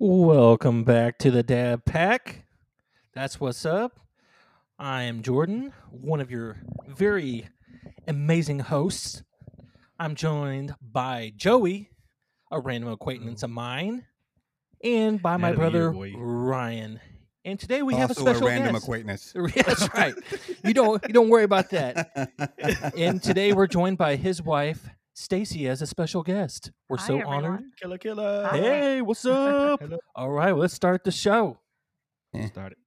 Welcome back to the Dab Pack. That's what's up. I am Jordan, one of your very amazing hosts. I'm joined by Joey, a random acquaintance of mine, and by my you, brother. Ryan. And today we have a special a random guest. acquaintance. That's right. You don't you don't worry about that. And today we're joined by his wife, Stacy, as a special guest. We're Hi, so everyone. honored. Killer, killer. Hi. Hey, what's up? All right, well, let's start the show. Eh. Start it.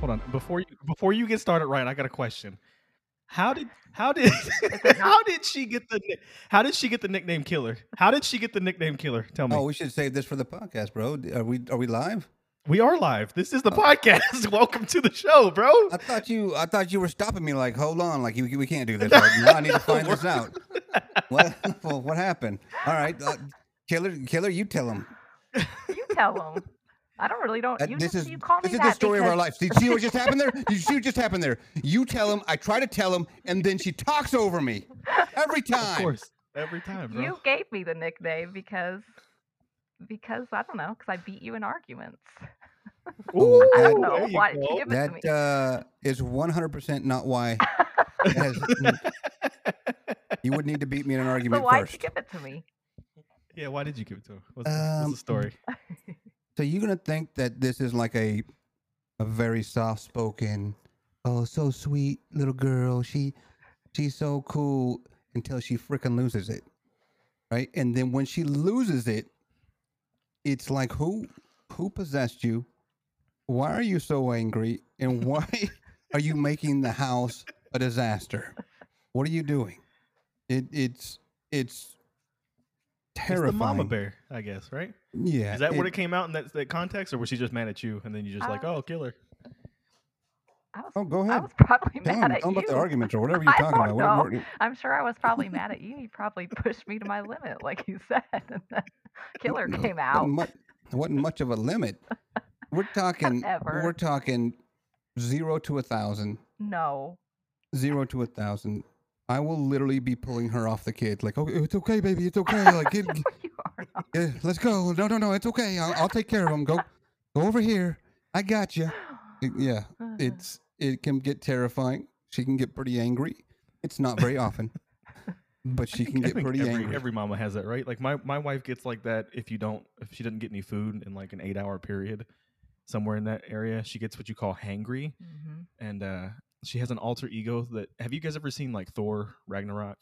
Hold on. Before you before you get started, Ryan, I got a question. How did how did how did she get the how did she get the nickname Killer? How did she get the nickname Killer? Tell me. oh, we should save this for the podcast, bro. Are we are we live? We are live. This is the podcast. Welcome to the show, bro. I thought you I thought you were stopping me. Like, hold on, like you, we can't do this right now. I need to find this out. What well, what happened? All right, uh, killer, killer, you tell him. You tell them. I don't really don't. Uh, You, this just, is you call me this is the that story of our because- life. Did you see what just happened there? Did you see what just happened there? You tell him. I try to tell him, and then she talks over me every time. Of course. Every time, bro. You gave me the nickname because because I don't know because I beat you in arguments. Ooh, I don't know there you why did you go. give it to me. That uh, is one hundred percent not why. has- you would need to beat me in an so argument why'd first. you give it to me? yeah, why did you give it to him? What's, the, what's Um, the story? So you're gonna think that this is like a a very soft spoken, oh so sweet little girl. She she's so cool until she freaking loses it. Right? And then when she loses it, it's like who who possessed you? Why are you so angry? And why are you making the house a disaster? What are you doing? It it's it's It's the mama bear, I guess, right? Yeah. Is that what it- it came out in that, that context, or was she just mad at you and then you just like, oh, killer? I was Oh, go ahead. I was probably Tell mad at tell him you. about the arguments or whatever you're I talking don't about. What- know. what- I'm sure I was probably mad at you. You probably pushed me to my limit, like you said. And then Killer no, came wasn't out. much, wasn't much of a limit. We're talking. Whatever. We're talking zero to a thousand. No. Zero to a thousand. I will literally be pulling her off the kid. Like, oh, it's okay, baby, it's okay. Like, get, get- you yeah, let's go. No, no, no, it's okay. I'll, I'll take care of him. Go, go over here. I got you. Yeah, it's it can get terrifying. She can get pretty angry. It's not very often, but she I can get pretty every, angry. Every mama has that, right? Like my, my wife gets like that if you don't if she doesn't get any food in like an eight hour period somewhere in that area, she gets what you call hangry. Mhm. and uh she has an alter ego that have you guys ever seen like Thor Ragnarok?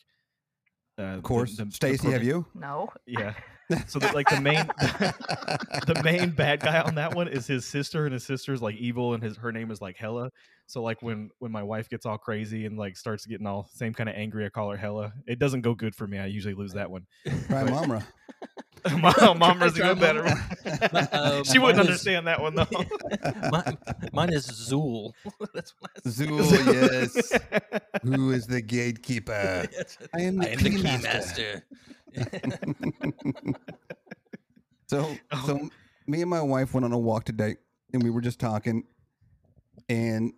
Uh, Of course, Stacy, have you? No. Yeah. So that like the main the main bad guy on that one is his sister, and his sister's like evil, and his her name is like Hela. So like when when my wife gets all crazy and like starts getting all same kind of angry, I call her Hella. It doesn't go good for me. I usually lose that one. Try But- Mamra. Mom, Mom's Try even better. Mama. Uh, she wouldn't is- understand that one though. mine, mine is Zuul. That's what I said. Zuul, yes. Who is the gatekeeper? I am the, I am the key key master. master. so, Oh. so me and my wife went on a walk today, and we were just talking, and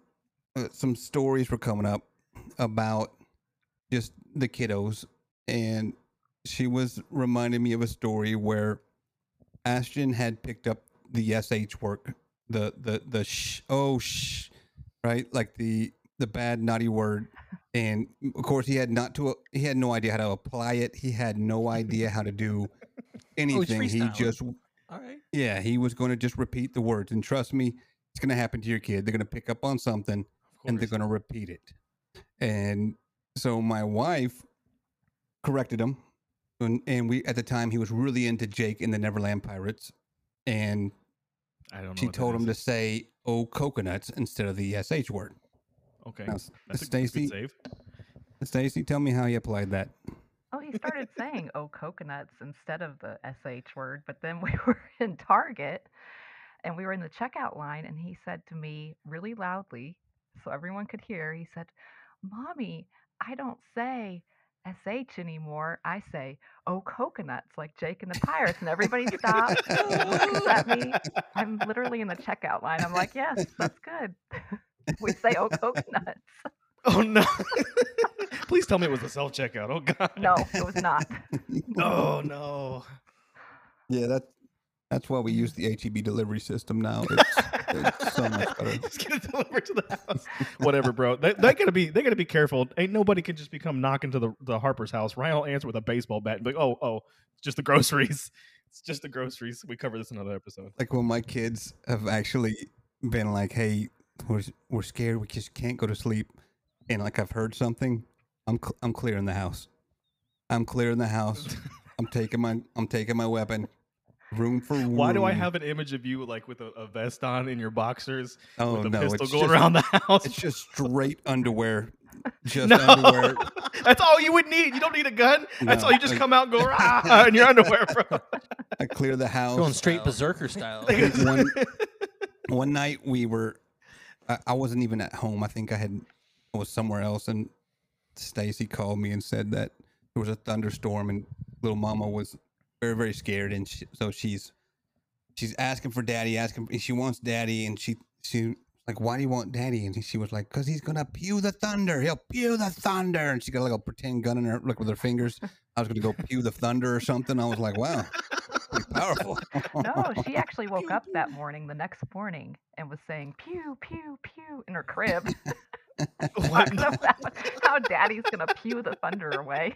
uh, some stories were coming up about just the kiddos, and she was reminding me of a story where Ashton had picked up the sh work, the the the sh oh sh, right, like the the bad naughty word, and of course he had not to he had no idea how to apply it. He had no idea how to do anything. he just All right. yeah, he was going to just repeat the words, and trust me, it's going to happen to your kid. They're going to pick up on something and they're going to repeat it. And so my wife corrected him, and, and we at the time he was really into Jake and the Neverland Pirates, and I don't know. she told him to say "oh coconuts" instead of the sh word. Okay, Now, that's a that's a Stacy, good save. Stacy, tell me how you applied that. Oh, he started saying "oh coconuts" instead of the sh word, but then we were in Target and we were in the checkout line, and he said to me really loudly, so everyone could hear. He said, "Mommy, I don't say sh anymore. I say, "Oh, coconuts," like Jake and the Pirates, and everybody stops, and looks at me. I'm literally in the checkout line. I'm like, "Yes, that's good." we say, "Oh, coconuts." Oh no! Please tell me it was a self checkout. Oh god. No, it was not. Oh no. Yeah, that that's why we use the HEB delivery system now. It's, it's so much better. Just get it delivered to the house. Whatever, bro. They, they gotta be. They gotta be careful. Ain't nobody can just become knocking to the, the Harper's house. Ryan will answer with a baseball bat and be like, "Oh, oh, it's just the groceries. It's just the groceries." We cover this in another episode. Like when my kids have actually been like, "Hey, we're we're scared. We just can't go to sleep," and like I've heard something, I'm cl- I'm clearing the house. I'm clearing the house. I'm taking my I'm taking my weapon. Room for room. Why do I have an image of you like with a, a vest on in your boxers Oh with a no! pistol It's going just, around the house? it's just straight underwear. Just no, underwear. that's all you would need. You don't need a gun. That's all. You just I- come out and go rah in your underwear, bro. I clear the house. Going straight uh, berserker style. one one night we were I, I wasn't even at home. I think I had I was somewhere else and Stacy called me and said that there was a thunderstorm and little mama was very very scared and she, so she's she's asking for daddy asking she wants daddy and she she like why do you want daddy and she was like because he's gonna pew the thunder he'll pew the thunder and she got like a pretend gun in her like with her fingers i was gonna go pew the thunder or something i was like wow powerful No, she actually woke up that morning, the next morning, and was saying "pew pew pew" in her crib. What? talking about how Daddy's gonna pew the thunder away.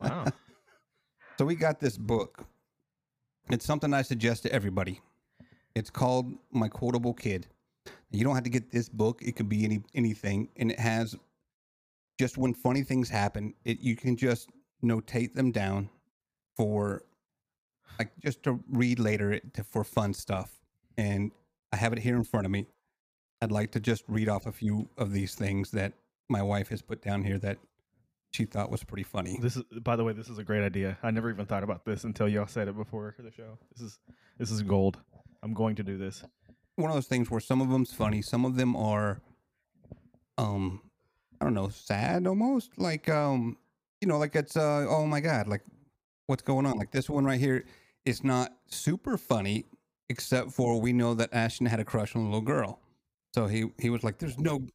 Wow. So we got this book. It's something I suggest to everybody. It's called My Quotable Kid. You don't have to get this book. It could be any anything, and it has just when funny things happen. It you can just notate them down for like just to read later to, for fun stuff. And I have it here in front of me. I'd like to just read off a few of these things that my wife has put down here that she thought was pretty funny. This is, by the way, this is a great idea. I never even thought about this until y'all said it before the show. This is this is gold. I'm going to do this. one of those things where some of them's funny, some of them are, um, I don't know, sad almost. Like, um, you know, like it's, uh, oh my god, like what's going on? Like this one right here is not super funny, except for we know that Ashton had a crush on a little girl, so he he was like, "There's no,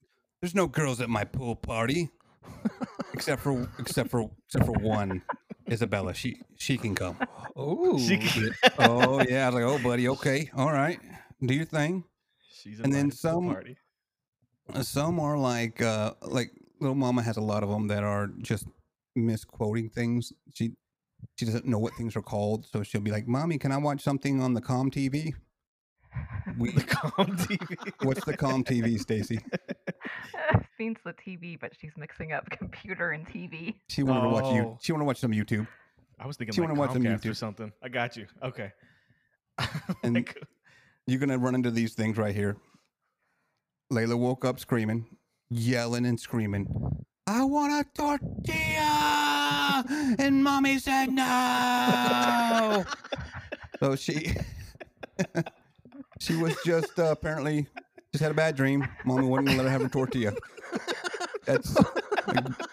there's no girls at my pool party, except for except for except for one." Isabella, she she can come. Oh, She can- Oh yeah, I was like, oh buddy, okay, all right, do your thing. She's And then invited the some- party. Some are like uh like little mama has a lot of them that are just misquoting things. She she doesn't know what things are called, so she'll be like, "Mommy, can I watch something on the Com TV?" We, The calm TV. what's the Com TV, Stacy? Means the TV, but she's mixing up computer and TV. She wanted to watch you. Oh. She wanted to watch some YouTube. I was thinking Do you like wanna watch some Comcast or something. I got you. Okay. And- Like, You're gonna run into these things right here. Layla woke up screaming, yelling and screaming. I want a tortilla, and mommy said no. so she, she was just uh, apparently just had a bad dream. Mommy wouldn't let her have her tortilla. That's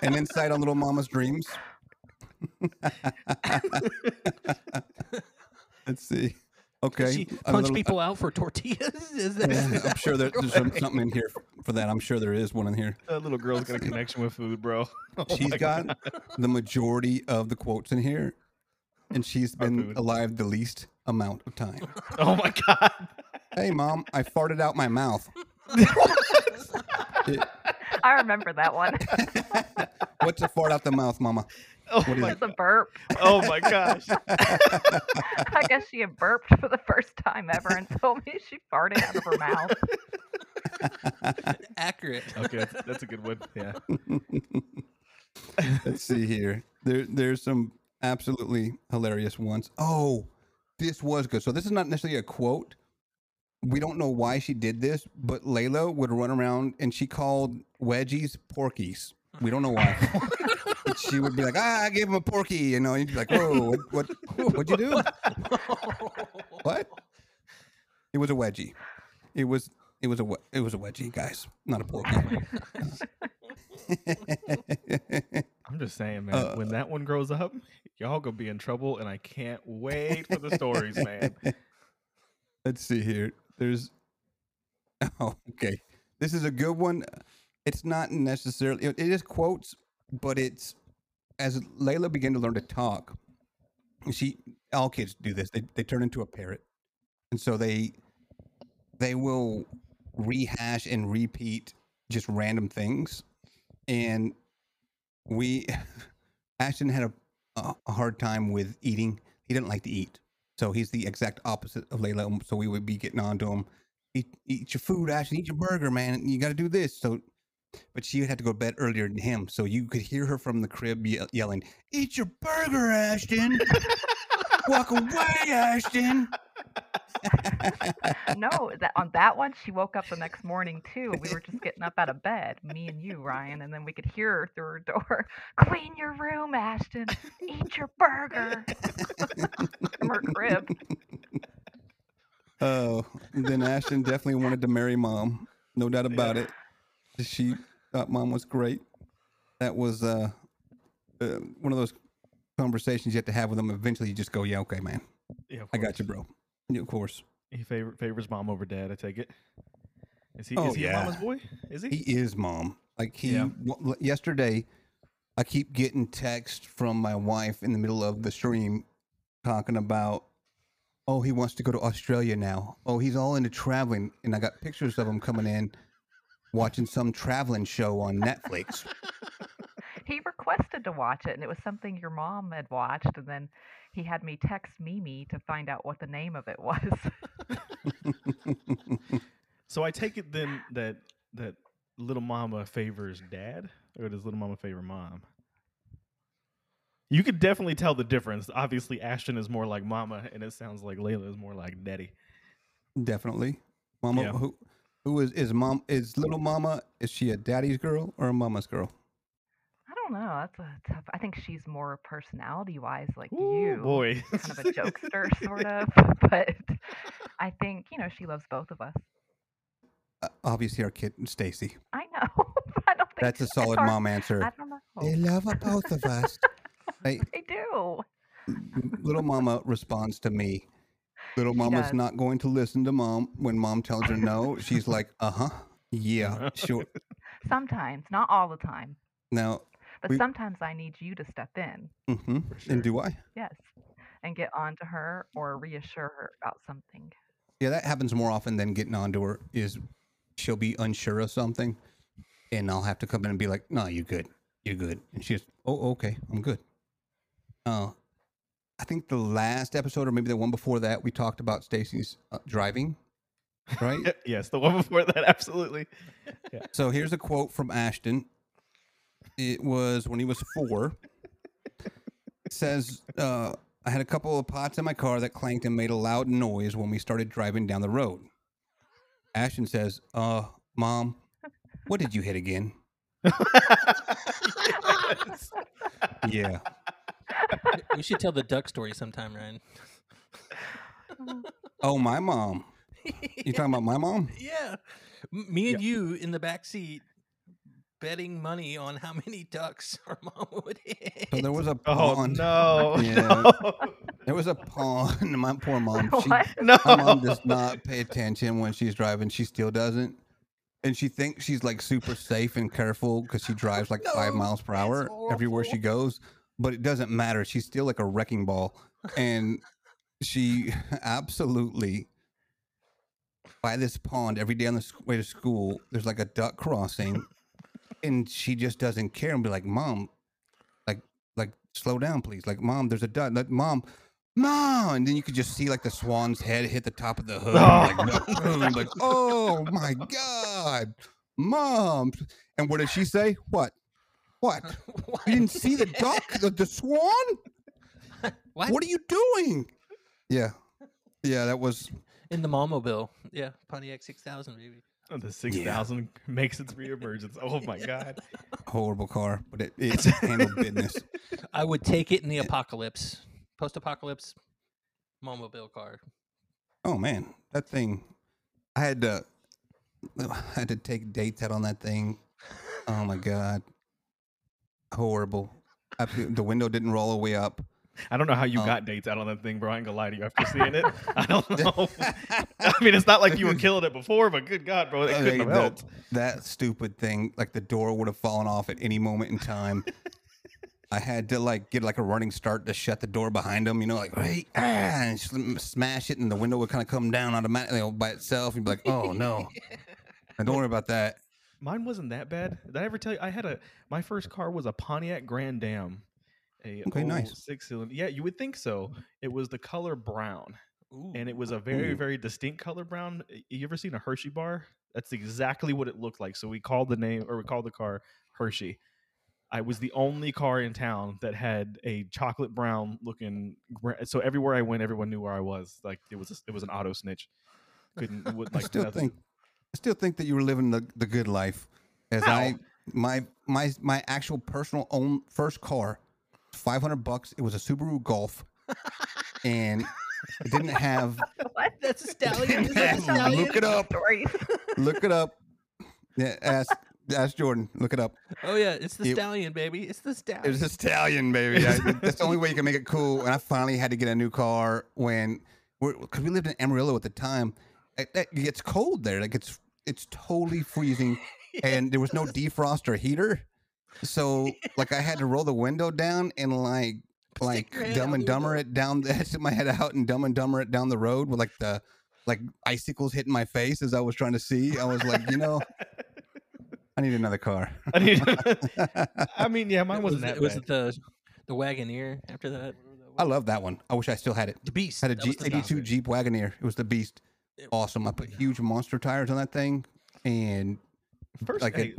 an insight on little mama's dreams. Let's see. Okay, she punch little- people out for tortillas. Is that, yeah, I'm sure there, there's some, something in here for that. I'm sure there is one in here. that little girl's got a connection with food, bro. Oh She's my got God. the majority of the quotes in here, and she's been alive the least amount of time. Oh my god. Hey, mom, I farted out my mouth. It- I remember that one. what's a fart out the mouth, mama? Oh What is my, it's a burp. oh my gosh. I guess she had burped for the first time ever and told me she farted out of her mouth. accurate? Okay, that's, that's a good one. Yeah. Let's see here. There, there's some absolutely hilarious ones. Oh, this was good. So this is not necessarily a quote. We don't know why she did this, but Layla would run around and she called wedgies porkies. We don't know why. She would be like, "Ah, I gave him a porky," you know. And you'd be like, "Whoa, what, what, what'd you do? What?" It was a wedgie. It was, it was a, we- it was a wedgie, guys, not a porky. I'm just saying, man. Uh, when that one grows up, y'all gonna be in trouble, and I can't wait for the stories, man. Let's see here. There's oh, okay. This is a good one. It's not necessarily it is quotes, but it's as Layla began to learn to talk. She all kids do this. They they turn into a parrot, and so they they will rehash and repeat just random things. And we Ashton had a a hard time with eating. He didn't like to eat. So he's the exact opposite of Layla. um, So we would be getting on to him. Eat, eat your food, Ashton. Eat your burger, man. You got to do this. So, but she had to go to bed earlier than him. So you could hear her from the crib ye- yelling, "Eat your burger, Ashton! Walk away, Ashton!" no, that on that one, she woke up the next morning too. We were just getting up out of bed, me and you, Ryan, and then we could hear her through her door. Clean your room, Ashton. Eat your burger from her crib. Oh, then Ashton definitely wanted to marry mom. No doubt about it. She thought mom was great. That was uh, uh, one of those conversations you have to have with them. Eventually, you just go, "Yeah, okay, man, Yeah, I got you, bro." Yeah, of course, He favor, favors mom over dad. I take it. Is he? Oh, is he yeah. a mama's boy? Is he? he is mom. Like he Yeah. w- yesterday, I keep getting text from my wife in the middle of the stream talking about, oh, he wants to go to Australia now. Oh, he's all into traveling, and I got pictures of him coming in, watching some traveling show on Netflix. He requested to watch it, and it was something your mom had watched, and then he had me text Mimi to find out what the name of it was. So I take it then that that little mama favors dad, or does little mama favor mom? You could definitely tell the difference. Obviously, Ashton is more like mama, and it sounds like Layla is more like daddy. Definitely, Mama. Yeah. Who, who is is mom? Is little Mama? Is she a daddy's girl or a mama's girl? I don't know. That's a tough. I think she's more personality-wise like Ooh, you. boy, kind of a jokester sort of but i think you know she loves both of us Uh, obviously, our kid Stacy. i know i don't think That's a solid hard- mom answer. i don't know They love both of us. Hey, they do little mama responds to me. Little mama's not going to listen to mom when mom tells her no. She's like, uh huh, yeah, sure. sometimes not all the time Now, but We- sometimes i need you to step in Mm-hmm. For and do I? yes and get on to her or reassure her about something Yeah, that happens more often than getting on to her. Is she'll be unsure of something, and I'll have to come in and be like, "No, you're good, you're good," and she's, "Oh, okay, I'm good." Uh, I think the last episode, or maybe the one before that, we talked about Stacy's uh, driving, right? yes, the one before that, absolutely. So here's a quote from Ashton. It was when he was four. Says, uh, I had a couple of pots in my car that clanked and made a loud noise when we started driving down the road. Ashton says, Uh, mom, what did you hit again? Yes. Yeah. we should tell the duck story sometime, Ryan. Oh, my mom. You talking about my mom? yeah. M- Me and you in the back seat betting money on how many ducks our mom would hit. So there was a Oh pond. no! Yeah. No! There was a pond. My poor mom. She, what No! my mom does not pay attention when she's driving. She still doesn't. And she thinks she's like super safe and careful because she drives like five miles per hour everywhere she goes. But it doesn't matter. She's still like a wrecking ball. And she absolutely, by this pond every day on the way to school, there's like a duck crossing. And she just doesn't care and be like, Mom, like, like, slow down, please. Like, Mom, there's a duck. Like, Mom, Mom. And then you could just see like the swan's head hit the top of the hood. and, Like, like, oh my God, Mom. And what did she say? What? What? What? You didn't see the duck, the, the swan? what? What are you doing? Yeah. Yeah, that was in the Mallmobile? Yeah, Pontiac 6000, baby. Oh, the six thousand makes its reemergence. Oh my god! horrible car, but it, it handled business. I would take it in the eh. apocalypse, post-apocalypse, Mallmobile car. Oh man, that thing! I had to, I had to take dates out on that thing. Oh my god! horrible. Absolutely, the window didn't roll all the way up. I don't know how you Oh. got dates out on that thing, bro. I ain't gonna lie to you after seeing it. I don't know. I mean, it's not like you were killing it before, but good God, bro, it couldn't have that- helped. That stupid thing, like the door would have fallen off at any moment in time. I had to like get like a running start to shut the door behind him, you know, like right, ah, and smash it, and the window would kind of come down automatically by itself. And be like, oh no, and don't worry about that. Mine wasn't that bad. Did I ever tell you? I had a my first car was a Pontiac Grand Am, a Okay, nice. six cylinder. Yeah, you would think so. It was the color brown, and it was a very Ooh. very distinct color brown. You ever seen a Hershey bar? That's exactly what it looked like. So we called the name or we called the car Hershey. I was the only car in town that had a chocolate brown looking. So everywhere I went, everyone knew where I was. Like it was a, it was an auto snitch. Couldn't would, I still nothing. think, I still think that you were living the, the good life. As How? I, my my my actual personal own first car, five hundred bucks. It was a Subaru Golf, and it didn't have. what? That's a stallion. Is that a Look it up. Look it up. Yeah, ask ask Jordan. Look it up. Oh yeah, it's the It- stallion, baby. It's the It stallion. was stallion, baby. I, that's the only way you can make it cool. And I finally had to get a new car when, because we lived in Amarillo at the time. It, it gets cold there. Like it's it's totally freezing, and there was no defrost or heater. So like I had to roll the window down and like like dumb and dumber it down. The, stick my head out and dumb and dumber it down the road with like the like icicles hitting my face as I was trying to see. I was like, you know, I need another car. I mean, I mean, yeah, mine wasn't was, that it was bad. the the Wagoneer after that. I love that one. I wish I still had it. the Beast. Had a That was G- the 82 Beast. Jeep Wagoneer. It was the beast. Awesome. I put huge monster tires on that thing, and First, like hey, it-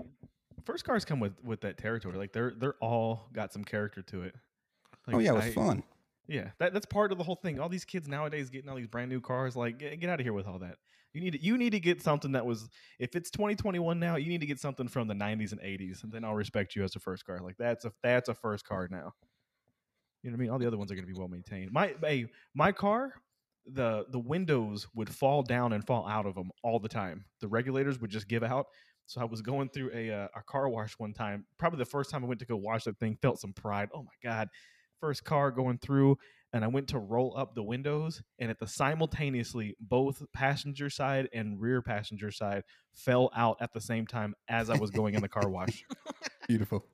first cars come with with that territory. Like they're they're all got some character to it. Oh, like, oh yeah, it was I- fun. Yeah, that, that's part of the whole thing. All these kids nowadays getting all these brand new cars. Like, get, get out of here with all that. You need to, you need to get something that was if it's 2021 now, you need to get something from the 90s and 80s, and then I'll respect you as a first car. Like that's a that's a first car now. You know what I mean? All the other ones are going to be well maintained. My hey, my car, the the windows would fall down and fall out of them all the time. The regulators would just give out. So I was going through a uh, a car wash one time. Probably the first time I went to go wash that thing, felt some pride. Oh my god, first car going through, and I went to roll up the windows, and at the simultaneously, both passenger side and rear passenger side fell out at the same time as I was going in the car wash. Beautiful.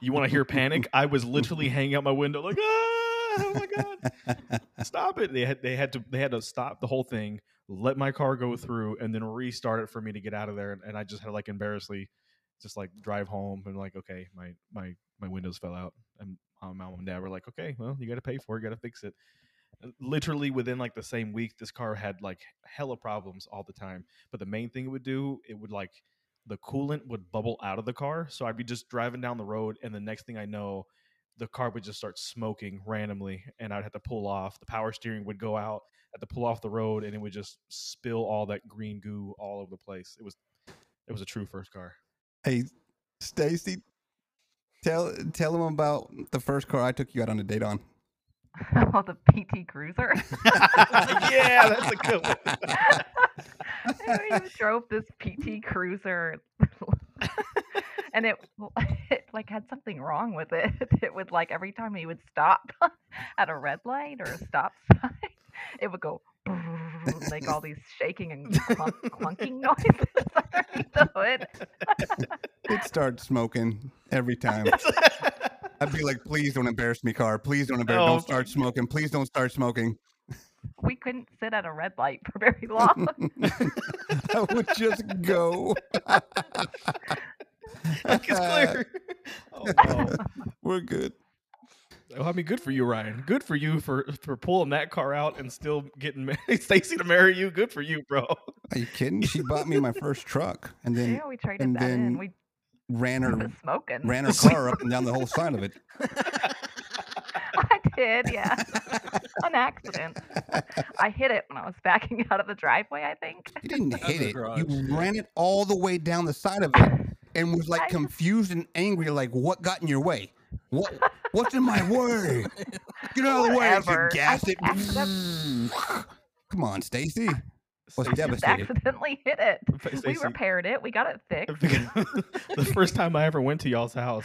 You want to hear panic? I was literally hanging out my window like, ah, oh my god, stop it! They had they had to they had to stop the whole thing, let my car go through, and then restart it for me to get out of there. And, and I just had to like embarrassingly just like drive home and like, okay, my my my windows fell out, and my mom and dad were like, okay, well, you got to pay for it, got to fix it. Uh, literally within like the same week, this car had like hella problems all the time. But the main thing it would do, it would like the coolant would bubble out of the car. So I'd be just driving down the road, and the next thing I know, the car would just start smoking randomly, and I'd have to pull off. The power steering would go out. I had to pull off the road, and it would just spill all that green goo all over the place. It was, it was a true first car. hey, Stacy, tell tell them about the first car I took you out on a date on. oh, the PT Cruiser. yeah, that's a good one. we drove this PT Cruiser, and it, it like had something wrong with it. It would like every time he would stop at a red light or a stop sign, it would go make all these shaking and clunk, clunking noises underneath the hood. It started smoking every time. I'd be like, please don't embarrass me, car. Please don't embarrass. Oh, don't start smoking. Please don't start smoking. We couldn't sit at a red light for very long. I would just go. Like it's clear. Oh, no. We're good. Well, I mean, good for you, Ryan. Good for you for for pulling that car out and still getting ma- Stacy to marry you. Good for you, bro. Are you kidding? She bought me my first truck and then yeah, we traded and that in. then We ran her smoking. ran her car up and down the whole side of it. I did, yeah. On accident. I hit it when I was backing out of the driveway, I think. You didn't hit it. garage. You ran it all the way down the side of it and was like confused and angry, like, what got in your way? What what's in my way? Get out of the way. And she Whatever. I it. Come on, Stacy. Was Stacy- Just devastated. accidentally hit it. Fa- We repaired it. We got it fixed. the first time I ever went to y'all's house,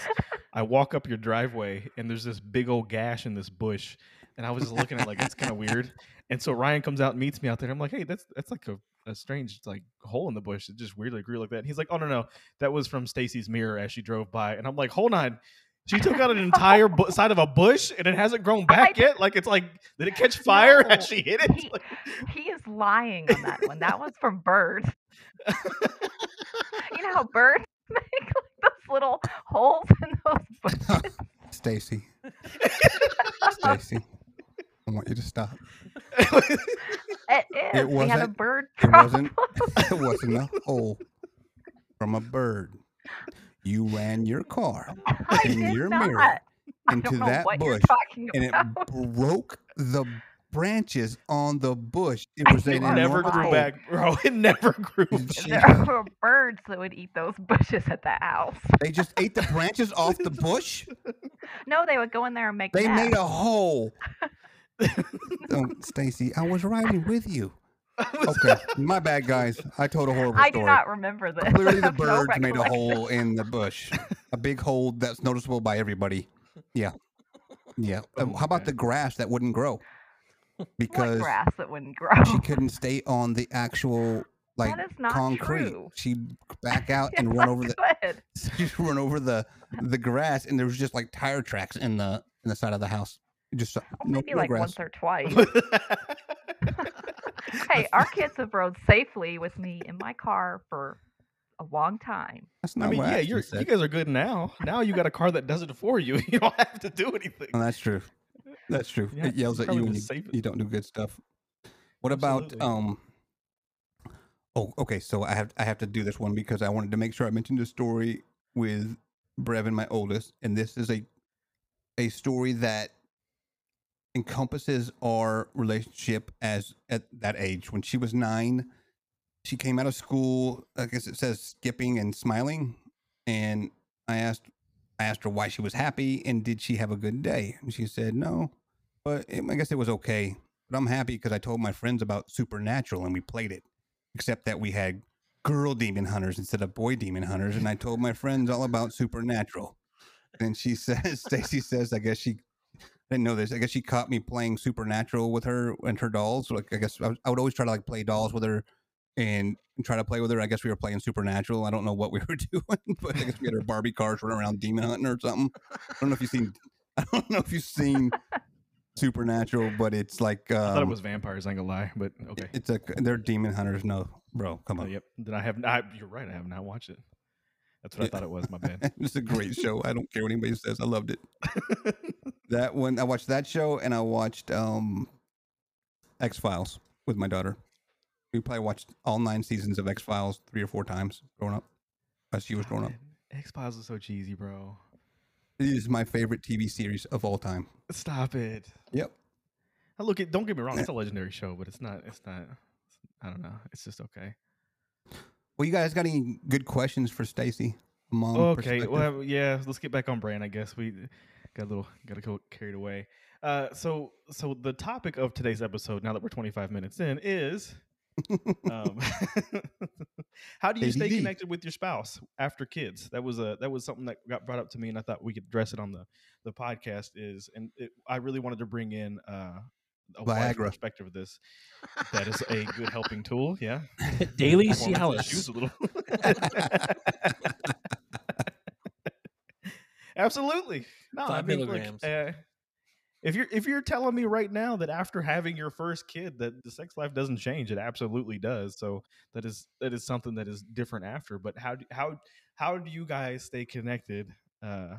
I walk up your driveway and there's this big old gash in this bush, and I was just looking at it like it's kind of weird. And so Ryan comes out and meets me out there. I'm like, hey, that's that's like a, a strange like hole in the bush. It just weirdly grew like that. And he's like, oh no no, that was from Stacy's mirror as she drove by. And I'm like, hold on. She took out an entire bu- side of a bush and it hasn't grown back I- yet. Like it's like, did it catch fire No, as she hit it? he, he is lying on that one. That was from birds. you know how birds make like those little holes in those bushes? Stacy. Stacy. I want you to stop. It is. It we had a wasn't- bird It wasn't it wasn't a hole from a bird. You ran your car I in your not. mirror I into don't know that what you're bush, talking and it broke the branches on the bush. It was do an It never grew hole. back, bro. It never grew. back. There were birds that would eat those bushes at the house. They just ate the branches off the bush. No, they would go in there and make They made a hole. Oh, Stacy, I was riding with you. Okay, my bad, guys. I told a horrible I story. I do not remember this. Clearly, the have no birds made a hole in the bush, a big hole that's noticeable by everybody. Yeah, yeah. Oh, um, How about man. the grass that wouldn't grow What because grass that wouldn't grow? she couldn't stay on the actual like that is not concrete. true. She'd back out and run over the she'd run over the the grass, and there was just like tire tracks in the in the side of the house. Just Well, no, maybe no like grass. once or twice. hey, our kids have rode safely with me in my car for a long time. That's I not mean, what yeah, actually you're you guys are good now. Now you got a car that does it for you. You don't have to do anything. Oh, that's true. That's true. Yeah, it yells at you when the you, you don't do good stuff. What about um? Oh, okay. So I have I have to do this one because I wanted to make sure I mentioned the story with Brevin, my oldest, and this is a a story that encompasses our relationship as at that age. When she was nine, she came out of school. I guess it says skipping and smiling, and I asked I asked her why she was happy and did she have a good day, and she said no, but it, I guess it was okay. But I'm happy because I told my friends about Supernatural and we played it, except that we had girl demon hunters instead of boy demon hunters, and I told my friends all about Supernatural. And she says, Stacy says, I guess she didn't know this. I guess she caught me playing Supernatural with her and her dolls. Like I guess I, was- I would always try to like play dolls with her and, try to play with her. I guess we were playing Supernatural. I don't know what we were doing, but I guess we had our Barbie cars running around demon hunting or something. I don't know if you've seen. I don't know if you've seen Supernatural, but it's like um, I thought it was vampires. I ain't gonna lie, but okay. It's a they're demon hunters. No, bro, come Oh, on. yep. Then I have. I, you're right. I have not watched it. That's what I thought it was. My bad. it's a great show. I don't care what anybody says. I loved it. That one, I watched that show, and I watched um, X Files with my daughter. We probably watched all nine seasons of X Files three or four times growing up. As she was growing up, X Files is so cheesy, bro. it is my favorite TV series of all time. Stop it. Yep. Now, look, it. Don't get me wrong. It's a legendary show, but it's not. It's not. I don't know. It's just okay. Well, you guys got any good questions for Stacy? Mom. okay. Well, yeah. Let's get back on brand. I guess we got a little got to go carried away. Uh, so so the topic of today's episode, now that we're 25 minutes in, is um, how do you stay connected with your spouse after kids? That was a that was something that got brought up to me, and I thought we could address it on the the podcast. Is and it, I really wanted to bring in uh, a Viagra. perspective of this. That is a good helping tool. Yeah, Daily Warm up shoes Cialis. a little. Absolutely. No, I Five mean, look, milligrams. uh, if you're if you're telling me right now that after having your first kid that the sex life doesn't change, it absolutely does. So that is that is something that is different after. But how do, how how do you guys stay connected? Uh,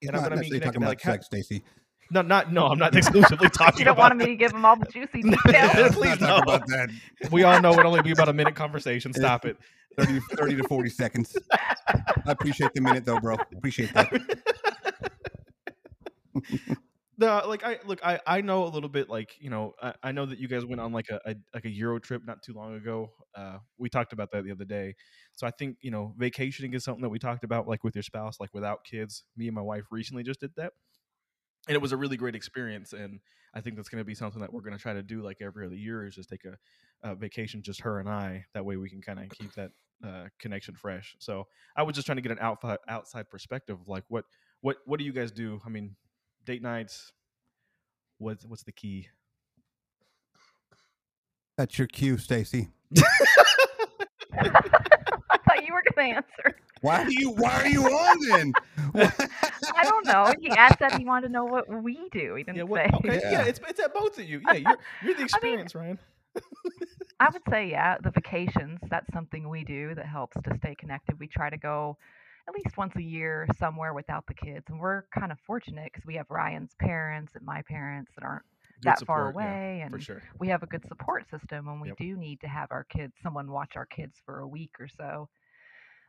He's and I'm not gonna be necessarily talking about like, sex, Stacy. No, not no. I'm not exclusively talking about it. You don't about. want me to give them all the juicy details. Please Not no. about that. We all know it'll only be about a minute conversation. Stop it. 30, 30 to 40 seconds. I appreciate the minute though, bro. Appreciate that. no, like I look, I I know a little bit. Like you know, I, I know that you guys went on like a, a like a Euro trip not too long ago. Uh, we talked about that the other day. So I think you know, vacationing is something that we talked about, like with your spouse, like without kids. Me and my wife recently just did that, and it was a really great experience. And I think that's going to be something that we're going to try to do like every other year is just take a, a vacation, just her and I. That way we can kind of keep that uh, connection fresh. So I was just trying to get an outside outside perspective, of, like what what what do you guys do? I mean, date nights. What's what's the key? That's your cue, Stacy. I thought you were going to answer. Why are you Why are you on then? I don't know. He asked that he wanted to know what we do. He didn't Yeah, say. okay, yeah. Yeah. it's it's at both of you. Yeah, you're you're the experience, Ryan. I would say, yeah, the vacations, that's something we do that helps to stay connected. We try to go at least once a year somewhere without the kids. And we're kind of fortunate because we have Ryan's parents and my parents that aren't Good that far support, yeah, away. for and sure. we have a good support system when we Yep. do need to have our kids, someone watch our kids for a week or so.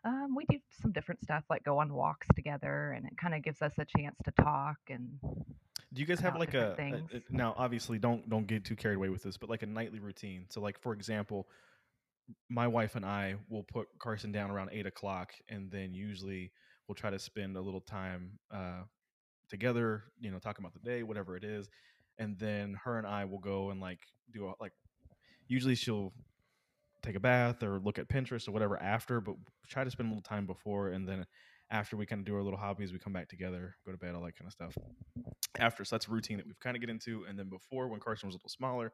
Um, we do some different stuff like go on walks together, and it kind of gives us a chance to talk. And Do you guys have like a, a- a- now? Obviously, don't don't get too carried away with this, but like a nightly routine. So, like for example, my wife and I will put Carson down around eight o'clock, and then usually we'll try to spend a little time uh, together. You know, talking about the day, whatever it is, and then her and I will go and like do a, like. Usually, she'll take a bath or look at Pinterest or whatever after, but try to spend a little time before, and then after we kind of do our little hobbies, we come back together, go to bed, all that kind of stuff after. So that's a routine that we've kind of get into. And then before, when Carson was a little smaller,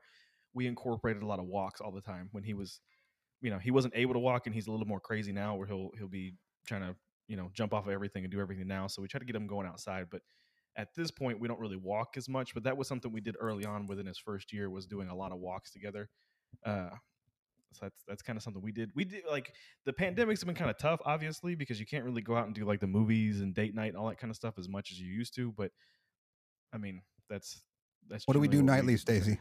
we incorporated a lot of walks all the time. When he was, you know, he wasn't able to walk, and he's a little more crazy now, where he'll he'll be trying to you know jump off of everything and do everything now. So we try to get him going outside, but. At this point, we don't really walk as much, but that was something we did early on within his first year was doing a lot of walks together. Uh, so that's that's kind of something we did. We did like the pandemic's been kind of tough, obviously, because you can't really go out and do like the movies and date night and all that kind of stuff as much as you used to. But I mean, that's that's what do we do generally nightly, Stacy?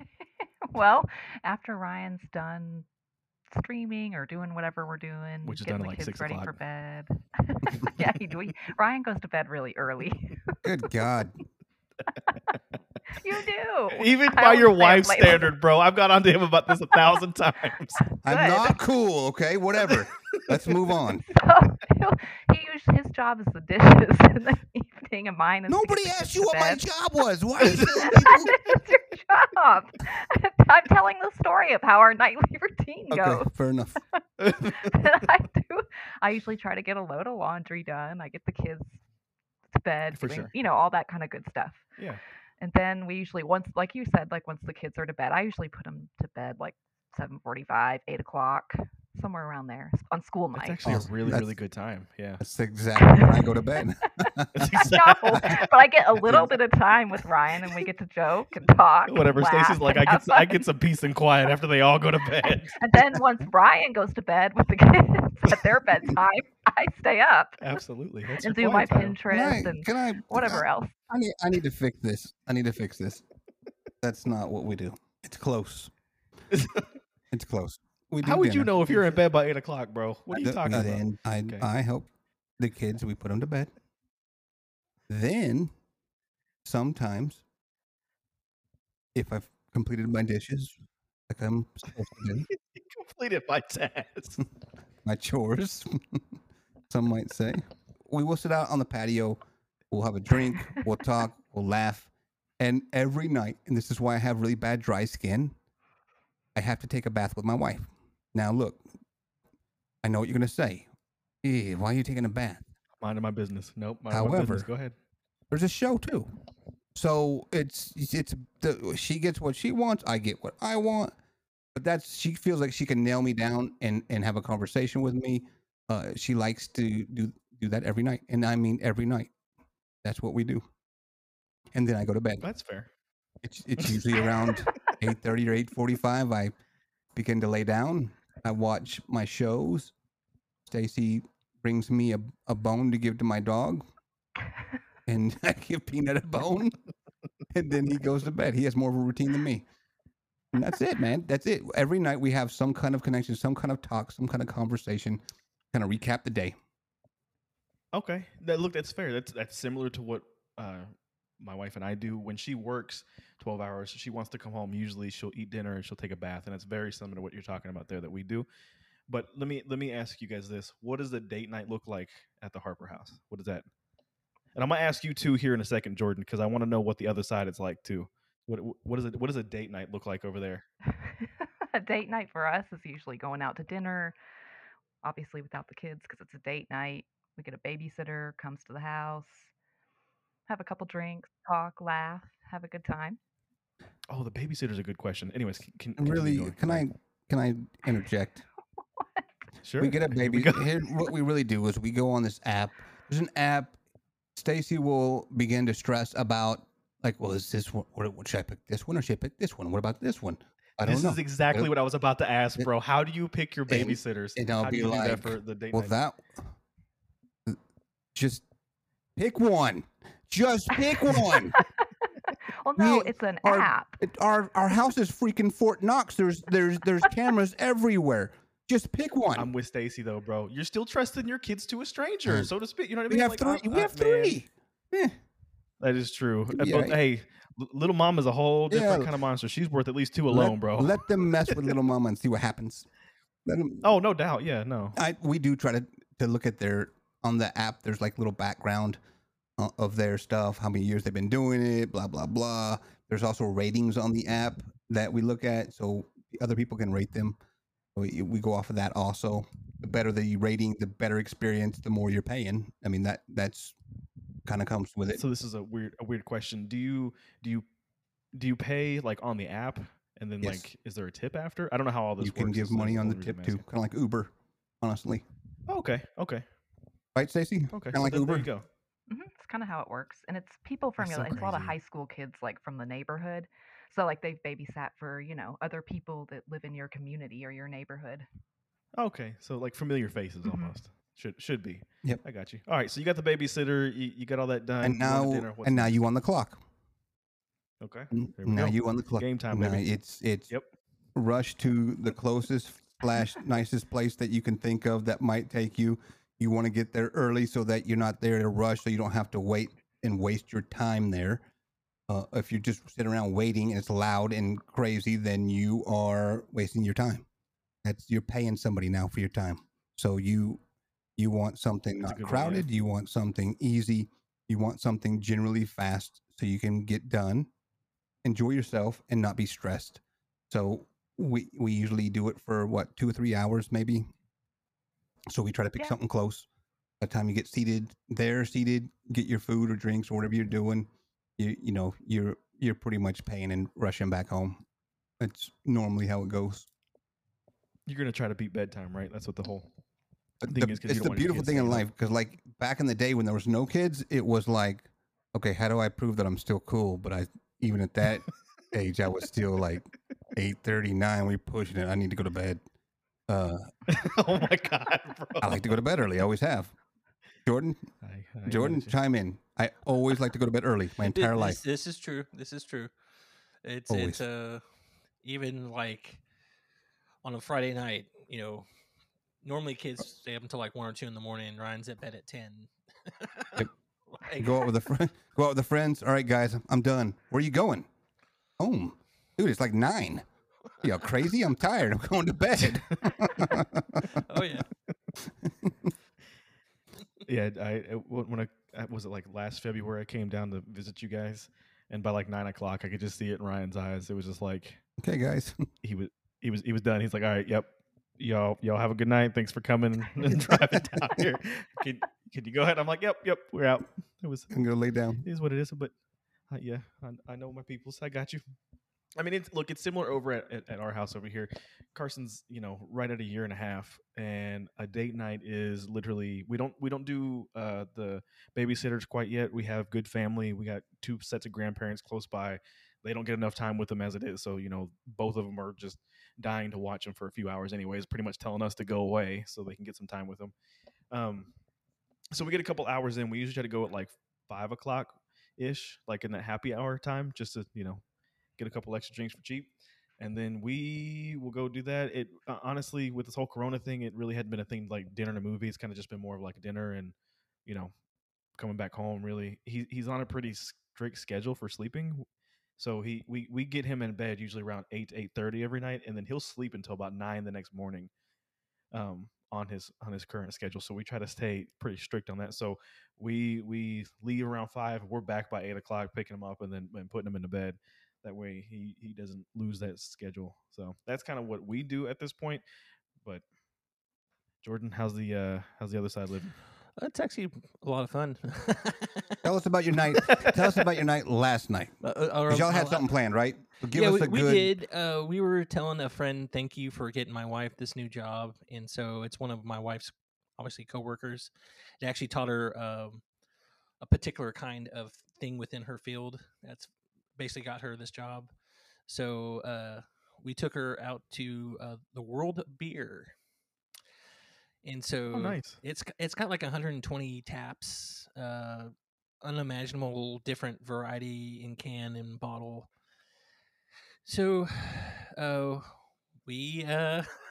well, after Ryan's done streaming or doing whatever we're doing, Which is getting done the like, kids 6 ready for o'clock. bed. yeah, he, we, Ryan goes to bed really early. Good God. You do. Even I by your wife's standard, bro. I've got onto him about this a thousand times. I'm not cool. Okay, whatever. Let's move on. So he'll, usually, his job is the dishes in the evening, and mine is to Nobody asked you to what my job was. Why are you it's your job. I'm telling the story of how our nightly routine Okay, goes. fair enough. I do. I usually try to get a load of laundry done. I get the kids to bed, For doing- sure. you know, all that kind of good stuff. yeah. And then we usually once, like you said, like once the kids are to bed, I usually put them to bed like seven forty-five, eight o'clock, somewhere around there on school That's night. actually Awesome. a really, That's- really good time. Yeah. That's exactly when I go to bed. That's no, but I get a little bit of time with Ryan, and we get to joke and talk. Whatever. laugh Stacy's like, I have get I get some peace and quiet after they all go to bed. And then once Ryan goes to bed with the kids at their bedtime, I stay up Absolutely. That's and do my quiet time. Can I, Pinterest and can I, whatever else. I need, I need to fix this. I need to fix this. That's not what we do. It's close. It's close. We How would you know if you're in bed by eight o'clock, bro? What are you talking about? then I Okay. I help the kids. We put them to bed. Then sometimes, if I've completed my dishes, like I'm supposed to do, Completed my tasks, my chores, some might say, we will sit out on the patio. We'll have a drink. We'll talk. We'll laugh. And every night, and this is why I have really bad dry skin, I have to take a bath with my wife. Now, look, I know what you're going to say. Eh, why are you taking a bath? Minding my business. Nope. My business. However- Go ahead. There's a show too. So it's it's the she gets what she wants, I get what I want. But that's she feels like she can nail me down and and have a conversation with me. Uh, she likes to do do that every night, and I mean every night. That's what we do. And then I go to bed. That's fair. It's it's usually around eight thirty or eight forty five. I begin to lay down. I watch my shows. Stacy brings me a, a bone to give to my dog, and I give Peanut a bone, and then he goes to bed. He has more of a routine than me. And that's it, man. That's it. Every night we have some kind of connection, some kind of talk, some kind of conversation, kind of recap the day. Okay. That look, that's fair. That's that's similar to what uh, my wife and I do when she works twelve hours. She wants to come home. Usually, she'll eat dinner and she'll take a bath, and it's very similar to what you're talking about there that we do. But let me let me ask you guys this: What does the date night look like at the Harper House? What is that? And I'm gonna ask you too here in a second, Jordan, because I want to know what the other side is like too. What what is it? What does a date night look like over there? a date night for us is usually going out to dinner, obviously without the kids because it's a date night. We get a babysitter comes to the house, have a couple drinks, talk, laugh, have a good time. Oh, the babysitter's a good question. Anyways, can, can Really, can I can I interject? Sure. We get a Here we baby. go. Here, what we really do is we go on this app. There's an app. Stacy will begin to stress about like, well, is this one? What, what should I pick? This one or should I pick this one? What about this one? I don't This know. is exactly what I was about to ask, bro. How do you pick your babysitters? and I'll How be do you do that like, for the date well, night? that just pick one. Just pick one. Well, no, We it's an are- app. It, our our house is freaking Fort Knox. There's there's there's cameras everywhere. Just pick one. I'm with Stacy though, bro. You're still trusting your kids to a stranger, so to speak. You know what I mean? we mean? have Like, three. I'm- we have man, three. Eh, that is true. Yeah, But hey, little mom is a whole Yeah, different kind of monster. She's worth at least two alone, let, bro. Let them mess with little mama and see what happens. Let 'em- oh, no doubt. Yeah, no. I we do try to to look at their on the app. There's like little background of their stuff, how many years they've been doing it, blah blah blah. There's also ratings on the app that we look at, so other people can rate them. We, we go off of that also. The better the rating, the better experience, the more you're paying. I mean that that's kind of comes with it. So this is a weird a weird question. Do you do you do you pay like on the app and then Yes. like is there a tip after? I don't know how all this works. you can works. give money on the tip too, kind of like Uber, honestly. Oh, okay. Okay. Right, Stacy? Okay. Kind so of like then there you go. Hmm It's kind of how it works, and it's people from That's your. so it's a lot of crazy. high school kids, like from the neighborhood. So like they've babysat for you know other people that live in your community or your neighborhood. Okay, so like familiar faces Mhm. almost should should be. Yep. I got you. All right, so you got the babysitter, you, you got all that done. And you going to now, dinner, what's and now next? you on the clock. Okay. N- There we Now go. you on the clock. Game time, Now baby. It's it's Yep. rush to the closest slash nicest place that you can think of that might take you. You want to get there early so that you're not there to rush, so you don't have to wait and waste your time there. Uh, if you just sit around waiting and it's loud and crazy, then you are wasting your time. That's you're paying somebody now for your time. So you you want something That's not good way, yeah. crowded. You want something easy. You want something generally fast so you can get done, enjoy yourself, and not be stressed. So we we usually do it for what two or three hours maybe. So we try to pick Yeah. something close. By the time you get seated there, seated, get your food or drinks or whatever you're doing, you you know you're you're pretty much paying and rushing back home. That's normally how it goes. You're gonna try to beat bedtime, right? That's what the whole. Uh, thing the- is 'cause you it's don't the want your beautiful thing in life because like back in the day when there was no kids, it was like, okay, how do I prove that I'm still cool? But I even at that age, I was still like eight thirty nine. We pushing it. I need to go to bed. Uh, oh my god, bro. I like to go to bed early. I always have. Jordan, I- I Jordan, chime in. I always like to go to bed early my entire this, life. This is true. This is true. It's Always. it's uh even like on a Friday night, you know, normally kids stay up until like one or two in the morning and Ryan's at bed at ten. Yep. Like, Go out with a friend. Go out with the friends. All right, guys, I'm done. Where are you going? Home, dude. It's like nine. You crazy? I'm tired. I'm going to bed. oh yeah. Yeah, I when when I uh, was it like last February, I came down to visit you guys, and by like nine o'clock, I could just see it in Ryan's eyes. It was just like okay, guys. he was he was he was done. He's like, all right, yep, y'all y'all have a good night. Thanks for coming and driving down here. Can can you go ahead? I'm like, yep, yep, we're out. It was I'm gonna lay down. it is what it is. But uh, yeah, I, I know my peoples. I got you. I mean, it's look, it's similar over at, at, at our house over here. Carson's, you know, right at a year and a half, and a date night is literally we don't we don't do uh, the babysitters quite yet. We have good family. We got two sets of grandparents close by. They don't get enough time with them as it is, so you know, both of them are just dying to watch them for a few hours, anyways. Pretty much telling us to go away so they can get some time with them. Um, so we get a couple hours in. We usually try to go at like five o'clock ish, like in that happy hour time, just to you know get a couple extra drinks for cheap, and then we will go do that. It uh, honestly, with this whole Corona thing, it really hadn't been a thing like dinner and a movie. It's kind of just been more of like a dinner and you know coming back home. Really, he he's on a pretty strict schedule for sleeping. So he we we get him in bed usually around eight eight thirty every night, and then he'll sleep until about nine the next morning. Um, on his on his current schedule, so we try to stay pretty strict on that. So we we leave around five. We're back by eight o'clock, picking him up and then and putting him into bed. That way he he doesn't lose that schedule. So that's kind of what we do at this point. But Jordan, how's the uh how's the other side living? It's actually a lot of fun. Tell us about your night. Tell us about your night last night. Uh, uh, y'all had uh, something planned, right? Give yeah, us we, a we good. did. Uh, we were telling a friend thank you for getting my wife this new job, and so it's one of my wife's obviously coworkers. It actually taught her um, a particular kind of thing within her field. That's basically got her this job. So uh, we took her out to uh, the World Beer, and so Oh, nice. it's it's got like 120 taps, uh, unimaginable different variety in can and bottle. So, uh, we uh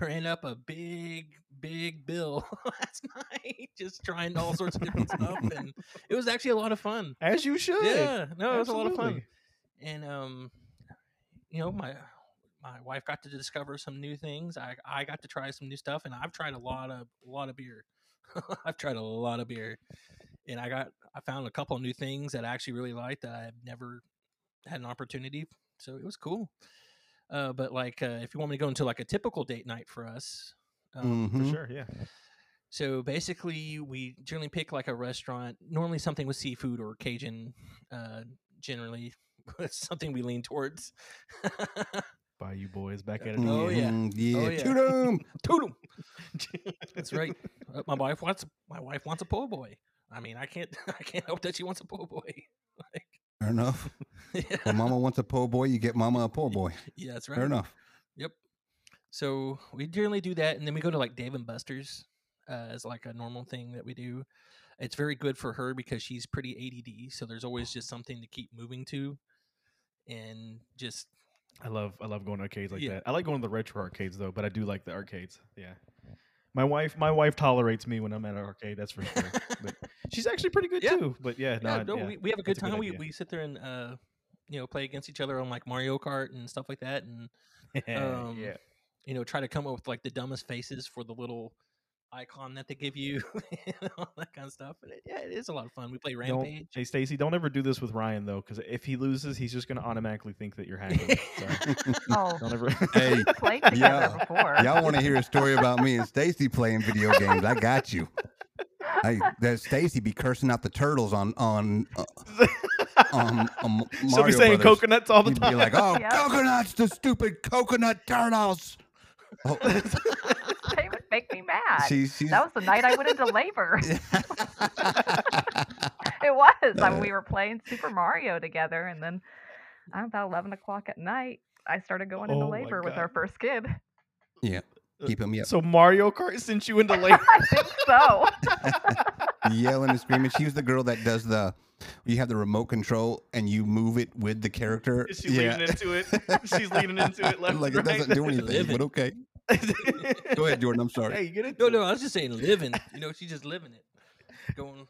ran up a big, big bill last night, just trying all sorts of different stuff, and it was actually a lot of fun. As you should. Yeah, no, it was a lot of fun, and um, you know, my my wife got to discover some new things. I I got to try some new stuff, and I've tried a lot of a lot of beer. I've tried a lot of beer, and I got I found a couple of new things that I actually really liked that I've never had an opportunity. So it was cool. Uh, but like, uh, if you want me to go into like a typical date night for us, um, For Mhm. sure. Yeah. so basically, we generally pick like a restaurant, normally something with seafood or Cajun. Uh, generally, something we lean towards. By you boys back at it. Oh, yeah. Mhm, yeah. Oh, yeah. Toot 'em. Totem. That's right. Uh, my wife wants my wife wants a po' boy. I mean, I can't I can't help that she wants a po' boy. Like, Fair enough. yeah, When mama wants a po' boy, you get mama a po' boy. yeah, that's right. Fair enough. Yep. So we generally do that, and then we go to like Dave and Buster's uh, as like a normal thing that we do. It's very good for her because she's pretty ADD, so there's always just something to keep moving to, and just I love I love going to arcades like Yeah. that. I like going to the retro arcades though, but I do like the arcades. Yeah. My wife my wife tolerates me when I'm at an arcade, that's for sure. but she's actually pretty good Yeah. too. But yeah, no, yeah, no, yeah, we, we have a good that's a good time. we we sit there and uh, you know play against each other on like Mario Kart and stuff like that, and um, yeah. you know try to come up with like the dumbest faces for the little icon that they give you, and all that kind of stuff. But it, yeah, it is a lot of fun. We play Don't, hey Stacy, don't ever do this with Ryan though, because if he loses, he's just gonna automatically think that you're hacking. so Oh, don't ever. Hey, played together Yeah. before. y'all want to hear a story about me and Stacy playing video games? I got you. Hey, that Stacy be cursing out the turtles on on uh, on, on She'll be saying Brothers. coconuts all the You'd time. be like, "Oh, Yep. coconuts! The stupid coconut turtles!" Oh, they would make me mad. she, she's that was the night I went into labor. it was. I mean, Uh, we were playing Super Mario together, and then uh, about eleven o'clock at night, I started going into Oh my labor with our God. first kid. yeah, keep him up, So Mario Kart sent you into labor. I think so. yelling and screaming. She was the girl that does the. You have the remote control and you move it with the character. Is she leaning into it? She's leaning into it left like and it doesn't do anything, but okay. Go ahead, Jordan. I'm sorry. Hey, get it. No, no, I was just saying living. You know, she's just living it, going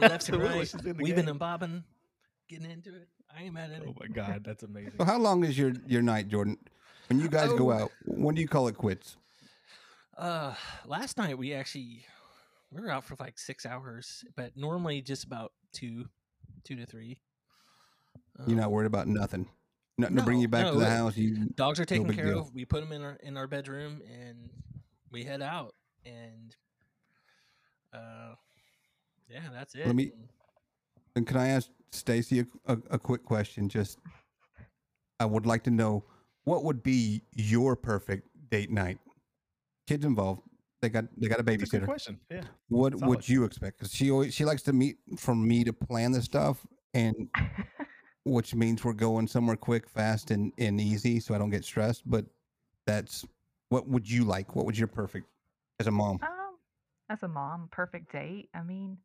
left and right, she's in the weaving game. and bobbing, getting into it. I ain't mad at it. Oh my god, that's amazing. So how long is your your night, Jordan? When you guys go Oh. out, when do you call it quits? Uh, last night we actually we were out for like six hours, but normally just about two, two to three. You're Um, not worried about nothing. Nothing to bring you back no, to the house. You dogs are taken big care deal. of. We put them in our in our bedroom and we head out and uh yeah, that's it. Let me- And- and can I ask Stacy a, a, a quick question? Just I would like to know what would be your perfect date night. Kids involved. They got they got a That's a good babysitter. question. Yeah. What Solid. would you expect? Because she always she likes to meet for me to plan the stuff, and which means we're going somewhere quick, fast, and and easy, so I don't get stressed. But that's what would you like? What would your perfect as a mom? Um, as a mom, perfect date. I mean,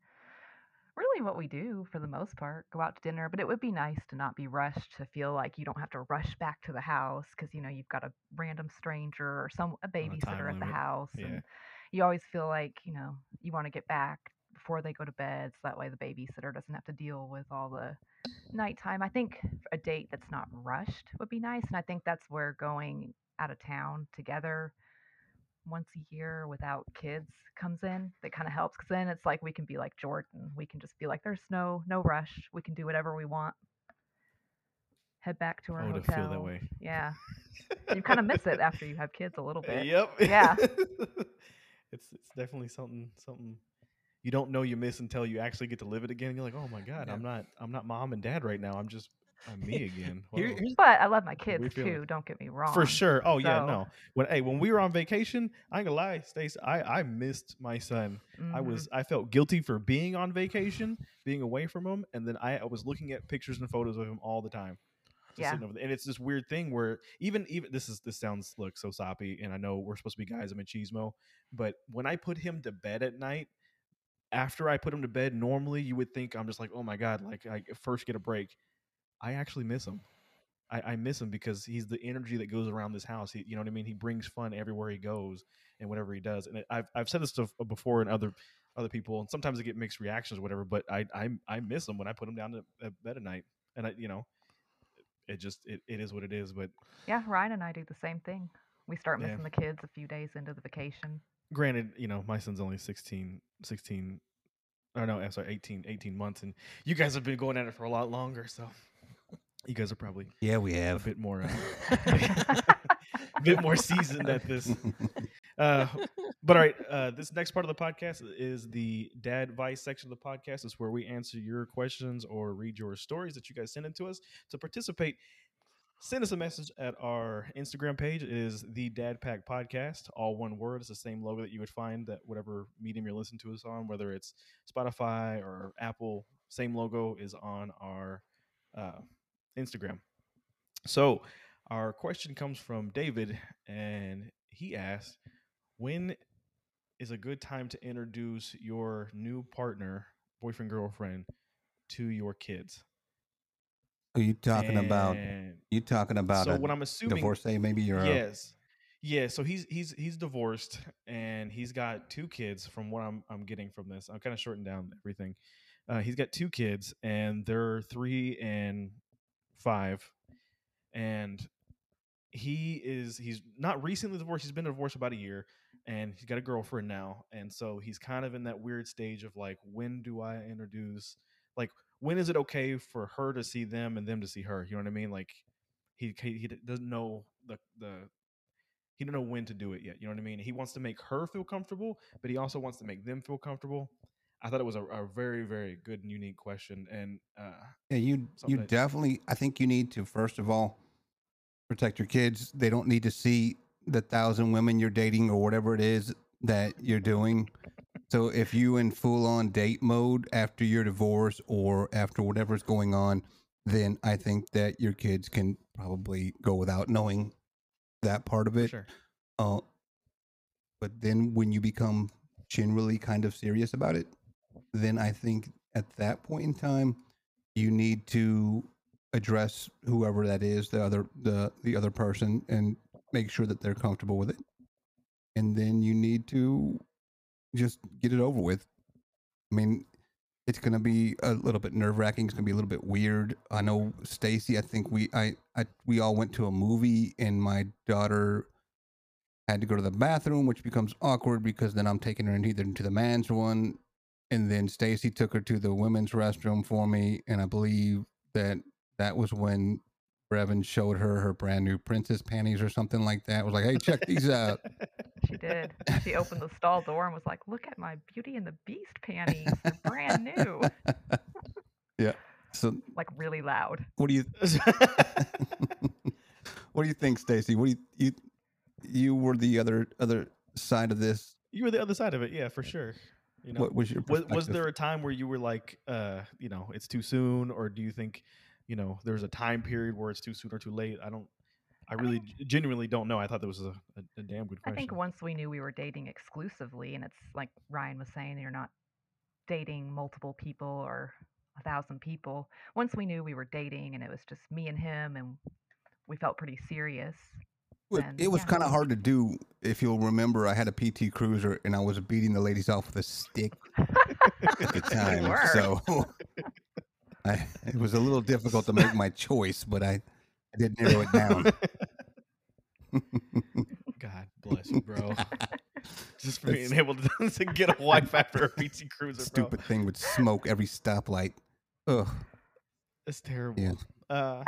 really what we do for the most part, go out to dinner, but it would be nice to not be rushed to feel like you don't have to rush back to the house because you know you've got a random stranger or some a babysitter at the limit. house Yeah. and you always feel like, you know, you want to get back before they go to bed so that way the babysitter doesn't have to deal with all the nighttime. I think a date that's not rushed would be nice and I think that's where going out of town together once a year without kids comes in that kind of helps because then it's like we can be like jordan we can just be like there's no no rush we can do whatever we want head back to our I would hotel feel that way. yeah you kind of miss it after you have kids a little bit Yep. Yeah. it's it's definitely something something you don't know you miss until you actually get to live it again. You're like, oh my god, Yeah. I'm not I'm not mom and dad right now. I'm just I'm me again. Here- But I love my we kids feeling? too. Don't get me wrong. For sure. Oh yeah, no. When hey, when we were on vacation, I ain't gonna lie, Stace, I I missed my son. I Mhm. was I felt guilty for being on vacation, being away from him, and then I, I was looking at pictures and photos of him all the time. Yeah. over. And it's this weird thing where even even this is this sounds look so soppy, and I know we're supposed to be guys, I'm a chismo, but when I put him to bed at night, after I put him to bed, normally you would think I'm just like, oh my god, like I first get a break. I actually miss him. I, I miss him because he's the energy that goes around this house. He, you know what I mean? He brings fun everywhere he goes and whatever he does. And I've I've said this stuff uh, before and other other people, and sometimes I get mixed reactions or whatever. But I I I miss him when I put him down to at bed at night, and I you know, it just it, it is what it is. But Yeah, Ryan and I do the same thing. We start Yeah. missing the kids a few days into the vacation. granted, you know, my son's only 16, 16 or no, I'm sorry, 18, 18 months, and you guys have been going at it for a lot longer, so you guys are probably Yeah, we have a bit more uh, a bit more seasoned at this. Uh, but all right, uh, this next part of the podcast is the dad advice section of the podcast. Is where we answer your questions or read your stories that you guys send in to us. To participate, send us a message at our Instagram page. It is the Dad Pack Podcast, all one word. It's the same logo that you would find that whatever medium you're listening to us on, whether it's Spotify or Apple, same logo is on our uh, Instagram. So, our question comes from David, and he asked, "When is a good time to introduce your new partner, boyfriend, girlfriend, to your kids?" Are you talking about? You talking about so a what I'm assuming, divorcee? Maybe you're. yes, yeah. So he's he's he's divorced, and he's got two kids. From what I'm I'm getting from this, I'm kind of shorting down everything. Uh, he's got two kids, and they're three and five, and he is he's not recently divorced. He's been divorced about a year, and he's got a girlfriend now, and so he's kind of in that weird stage of like, when do I introduce? Like, when is it okay for her to see them and them to see her? You know what I mean? Like, he he, doesn't know the the he don't know when to do it yet. You know what I mean? He wants to make her feel comfortable, but he also wants to make them feel comfortable. I thought it was a, a very very good and unique question, and uh, Yeah, you you that- definitely. I think you need to first of all protect your kids. They don't need to see the thousand women you're dating or whatever it is that you're doing. So if you in full on date mode after your divorce or after whatever's going on, then I think that your kids can probably go without knowing that part of it. sure, Uh, but then when you become generally kind of serious about it, then I think at that point in time, you need to address whoever that is, the other the the other person, and make sure that they're comfortable with it. And then you need to just get it over with. I mean, it's going to be a little bit nerve wracking. It's going to be a little bit weird. I know Stacy. I think we I, I we all went to a movie, and my daughter had to go to the bathroom, which becomes awkward because then I'm taking her either into the man's one, and then Stacy took her to the women's restroom for me, and I believe that that was when Brevin showed her her brand new princess panties or something like that. Was like, hey, check these out. She did. She opened the stall door and was like, "Look at my Beauty and the Beast panties. They're brand new." yeah. So, Like really loud. what do you what do you think, Stacy? What do you you you were the other other side of this? you were the other side of it, yeah, for sure. You know, What was your was, was there a time where you were like, uh, you know, it's too soon, or do you think, you know, there's a time period where it's too soon or too late? I don't. I really g- genuinely don't know. I thought that was a, a, a damn good question. I think once we knew we were dating exclusively, and it's like Ryan was saying, you're not dating multiple people or a thousand people. Once we knew we were dating, and it was just me and him, and we felt pretty serious. It was yeah. kind of hard to do. If you'll remember, I had a PT Cruiser and I was beating the ladies off with a stick at the time. so I, it was a little difficult to make my choice, but I, I did narrow it down. God bless you, bro. Just for That's- being able to, to get a wife after a PT Cruiser, bro. Stupid thing would smoke every stoplight. Ugh. It's terrible. Yeah. Uh,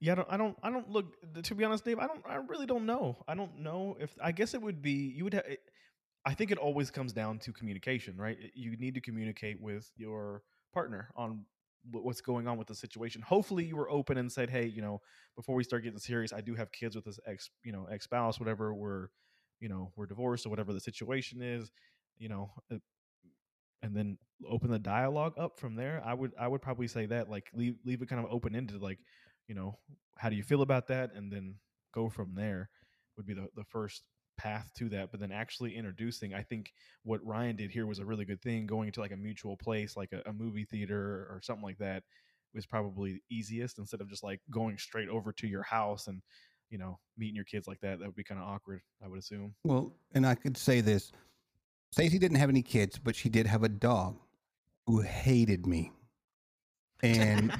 yeah, I don't, I don't, I don't look. To be honest, Dave, I don't, I really don't know. I don't know if. I guess it would be. You would have. I think it always comes down to communication, right? You need to communicate with your partner on what's going on with the situation. Hopefully, you were open and said, "Hey, you know, before we start getting serious, I do have kids with this ex, you know, ex spouse, whatever. We're, you know, we're divorced or whatever the situation is, you know." uh, and then open the dialogue up from there. I would I would probably say that like leave leave it kind of open ended, like you know, how do you feel about that, and then go from there would be the the first path to that. But then actually introducing, I think what Ryan did here was a really good thing. Going to like a mutual place, like a, a movie theater or something like that, was probably easiest instead of just like going straight over to your house and you know meeting your kids like that. That would be kind of awkward, I would assume. Well, and I could say this Stacey didn't have any kids, but she did have a dog who hated me. And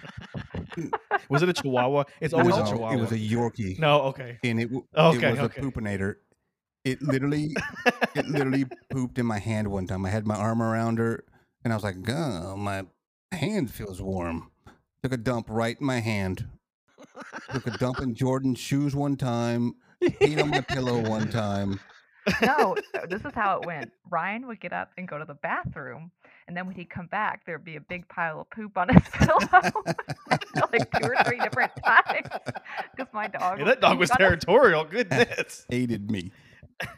Was it a Chihuahua? It's always was a Chihuahua. It was a Yorkie. no, okay. And it, Okay, it was okay. a poopinator. It literally it literally pooped in my hand one time. I had my arm around her and I was like, oh, my hand feels warm. Took a dump right in my hand. Took a dump in Jordan's shoes one time. Peed on my pillow one time. No, uh, this is how it went. Ryan would get up and go to the bathroom, and then when he'd come back, there'd be a big pile of poop on his pillow, like two or three different times. Because my dog. Hey, that dog was on his- territorial. Goodness. hated me.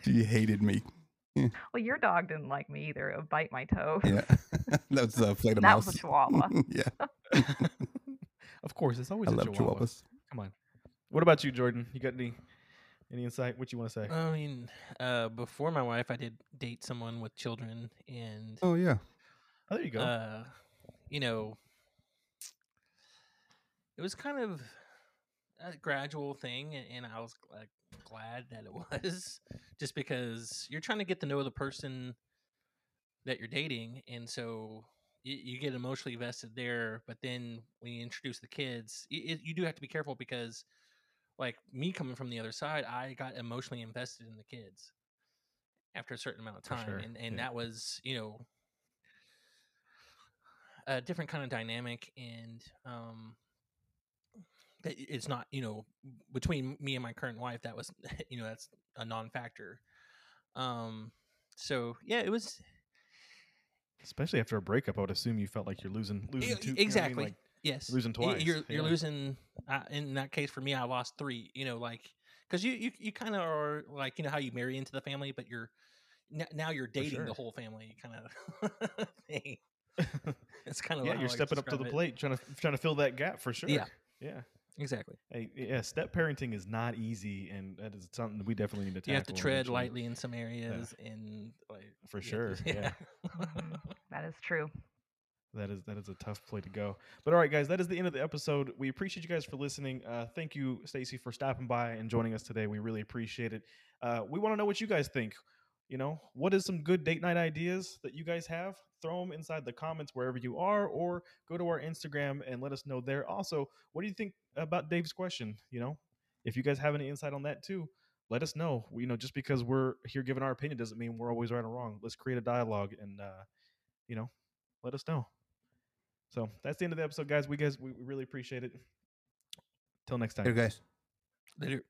She hated me. Well, your dog didn't like me either. It would bite my toe. Yeah. that was a uh, Flate That was a chihuahua. yeah. of course, it's always I a love Chihuahua. chihuahuas. Come on. What about you, Jordan? You got any any insight? What you want to say? I mean, uh, before my wife, I did date someone with children, and Oh, yeah. oh, there you go. uh, you know, it was kind of a gradual thing, and I was like glad that it was, just because you're trying to get to know the person that you're dating, and so you, you get emotionally invested there. But then when you introduce the kids, you, you do have to be careful because, like me coming from the other side, I got emotionally invested in the kids after a certain amount of time, sure, and and yeah. that was you know a different kind of dynamic and um it's not you know between me and my current wife that was you know that's a non-factor um so yeah it was Especially after a breakup, I would assume you felt like you're losing losing two. you know I mean? exactly Like, yes losing Y- twice, you're you're yeah. losing uh, in that case for me i lost three you know like because you you, you kind of are like you know how you marry into the family but you're n- now you're dating sure. the whole family kind of thing it's kind of yeah, you're stepping up to the plate, trying to trying to fill that gap for sure. Yeah. yeah. exactly Hey, yeah, step parenting is not easy, and that is something we definitely need to tackle. you have to tread lightly in some areas and like For sure, yeah. Mhm. That is true. That is that is a tough play to go. But all right, guys, that is the end of the episode. We appreciate you guys for listening. Uh, thank you, Stacy, for stopping by and joining us today. We really appreciate it. Uh, we want to know what you guys think. You know, what is some good date night ideas that you guys have? Throw them inside the comments wherever you are, or go to our Instagram and let us know there. Also, what do you think about Dave's question? You know, if you guys have any insight on that too, let us know. You know, just because we're here giving our opinion doesn't mean we're always right or wrong. Let's create a dialogue and, uh, you know, let us know. So that's the end of the episode, guys. We guys we really appreciate it. Till next time. Here, guys. Later.